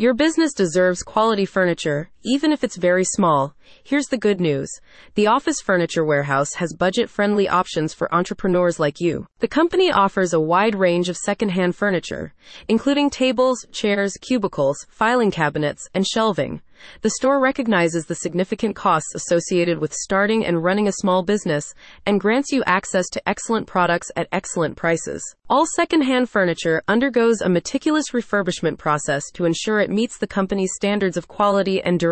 Your business deserves quality furniture, even if it's very small. Here's the good news. The Office Furniture Warehouse has budget-friendly options for entrepreneurs like you. The company offers a wide range of second-hand furniture, including tables, chairs, cubicles, filing cabinets, and shelving. The store recognizes the significant costs associated with starting and running a small business and grants you access to excellent products at excellent prices. All second-hand furniture undergoes a meticulous refurbishment process to ensure it meets the company's standards of quality and durability.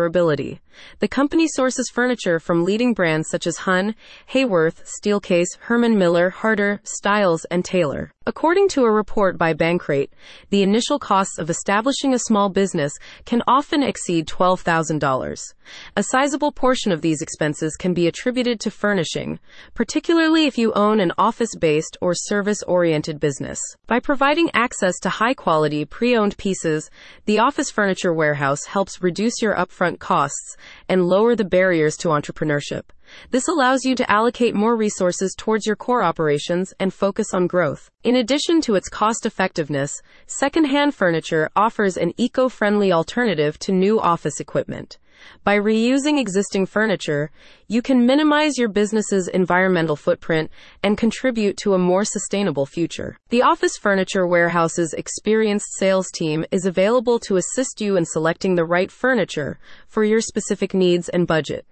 The company sources furniture from leading brands such as HON, Haworth, Steelcase, Herman Miller, Harder, Styles, and Taylor. According to a report by Bankrate, the initial costs of establishing a small business can often exceed $12,000. A sizable portion of these expenses can be attributed to furnishing, particularly if you own an office-based or service-oriented business. By providing access to high-quality pre-owned pieces, the Office Furniture Warehouse helps reduce your upfront costs and lower the barriers to entrepreneurship. This allows you to allocate more resources towards your core operations and focus on growth. In addition to its cost effectiveness, secondhand furniture offers an eco-friendly alternative to new office equipment. By reusing existing furniture, you can minimize your business's environmental footprint and contribute to a more sustainable future. The Office Furniture Warehouse's experienced sales team is available to assist you in selecting the right furniture for your specific needs and budget.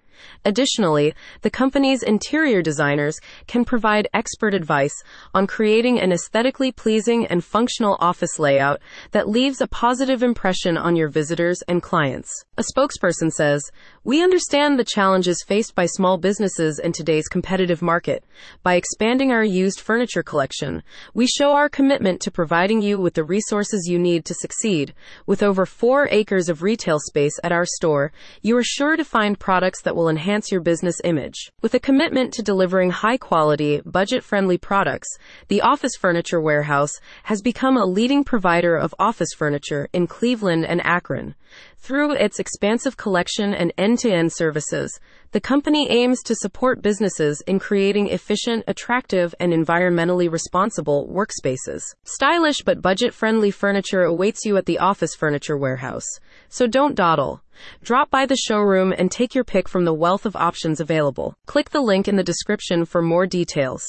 Additionally, the company's interior designers can provide expert advice on creating an aesthetically pleasing and functional office layout that leaves a positive impression on your visitors and clients. A spokesperson says, We understand the challenges faced by small businesses in today's competitive market. By expanding our used furniture collection, we show our commitment to providing you with the resources you need to succeed. With over four acres of retail space at our store, you are sure to find products that will enhance your business image. With a commitment to delivering high quality, budget friendly products, the Office Furniture Warehouse has become a leading provider of office furniture in Cleveland and Akron. Through its expansive collection and end to end services, the company aims to support businesses in creating efficient, attractive, and environmentally responsible workspaces. Stylish but budget friendly furniture awaits you at the Office Furniture Warehouse. So don't dawdle. Drop by the showroom and take your pick from the wealth of options available. Click the link in the description for more details.